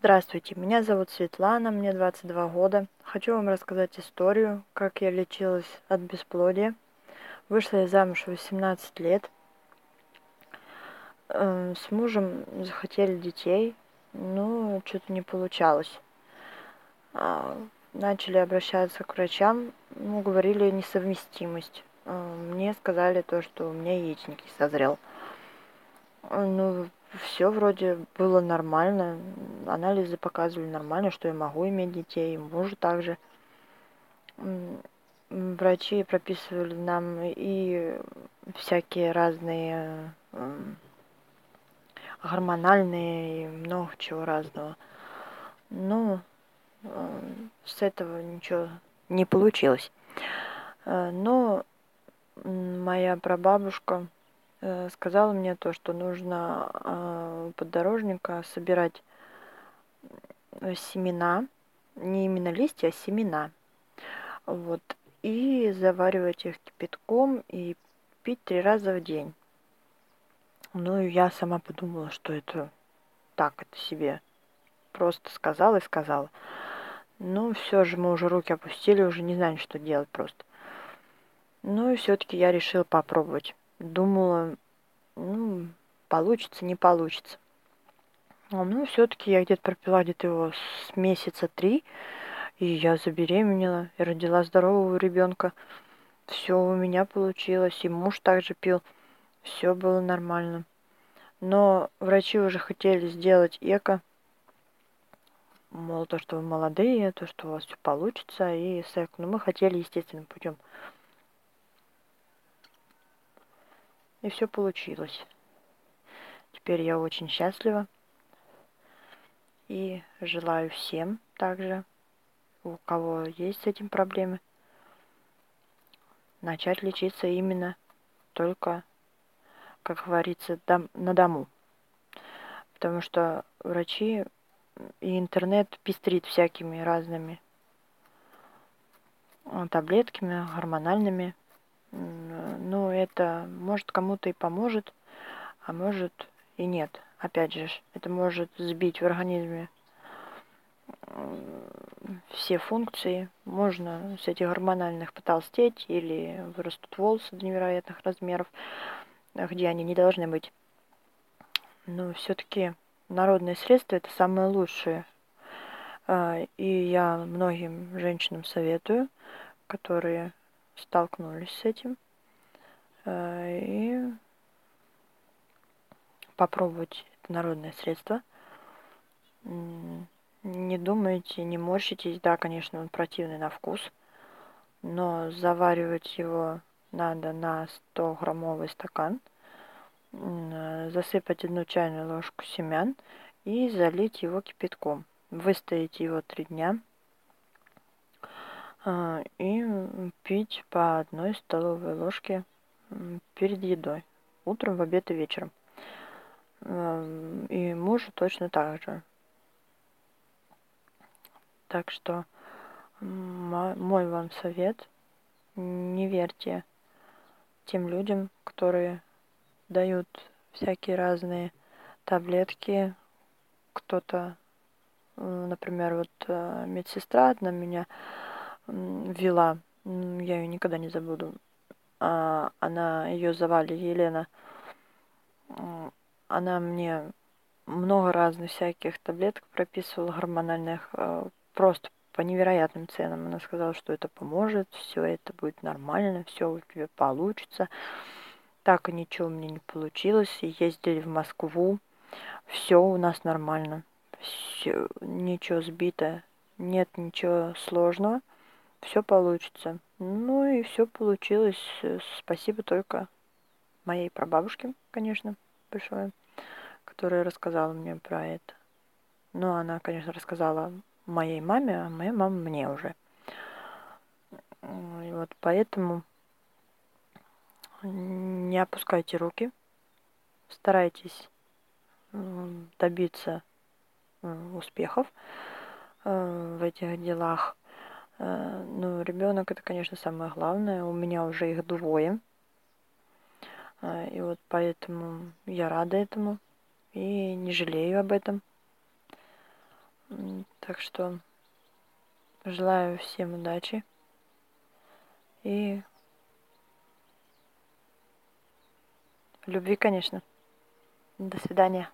Здравствуйте, меня зовут Светлана, мне 22 года. Хочу вам рассказать историю, как я лечилась от бесплодия. Вышла я замуж в 18 лет. Э, с мужем захотели детей, но что-то не получалось. А, начали обращаться к врачам, ну, говорили несовместимость. Э, мне сказали то, что у меня яичник не созрел. Ну, все вроде было нормально. Анализы показывали нормально, что я могу иметь детей, и мужу также. Врачи прописывали нам и всякие разные гормональные и много чего разного. Ну, с этого ничего не получилось. Э, но моя прабабушка Э, сказала мне то, что нужно у поддорожника собирать э, семена, не именно листья, а семена. Вот. И заваривать их кипятком и пить три раза в день. Ну, я сама подумала, что это так, это себе просто сказала и сказала. Ну, все же мы уже руки опустили, уже не знали, что делать просто. Ну, и все-таки я решила попробовать думала, ну, получится, не получится. А, ну, все-таки я где-то пропила где-то его с месяца три, и я забеременела, и родила здорового ребенка. Все у меня получилось, и муж также пил, все было нормально. Но врачи уже хотели сделать эко, мол, то, что вы молодые, то, что у вас все получится, и секс. Но мы хотели естественным путем. И все получилось. Теперь я очень счастлива. И желаю всем также, у кого есть с этим проблемы, начать лечиться именно только, как говорится, дом, на дому. Потому что врачи и интернет пестрит всякими разными таблетками, гормональными ну, это может кому-то и поможет, а может и нет. Опять же, это может сбить в организме все функции. Можно с этих гормональных потолстеть или вырастут волосы до невероятных размеров, где они не должны быть. Но все-таки народные средства это самое лучшее. А, и я многим женщинам советую, которые столкнулись с этим. Э, и попробовать народное средство. Не думайте, не морщитесь. Да, конечно, он противный на вкус, но заваривать его надо на 100-граммовый стакан, засыпать одну чайную ложку семян и залить его кипятком. Выстоять его три дня – и пить по одной столовой ложке перед едой. Утром, в обед и вечером. И мужу точно так же. Так что мой вам совет, не верьте тем людям, которые дают всякие разные таблетки. Кто-то, например, вот э, медсестра одна меня вела, я ее никогда не забуду. А, она, ее звали Елена. Она мне много разных всяких таблеток прописывала гормональных, а, просто по невероятным ценам. Она сказала, что это поможет, все это будет нормально, все у тебя получится. Так и ничего у меня не получилось. Ездили в Москву, все у нас нормально. Все, ничего сбито, нет ничего сложного все получится. Ну и все получилось. Спасибо только моей прабабушке, конечно, большое, которая рассказала мне про это. Ну, она, конечно, рассказала моей маме, а моя мама мне уже. И вот поэтому не опускайте руки, старайтесь добиться успехов э, в этих делах. Э, ну, ребенок это, конечно, самое главное. У меня уже их двое. Э, и вот поэтому я рада этому и не жалею об этом. Так что желаю всем удачи и любви, конечно. До свидания.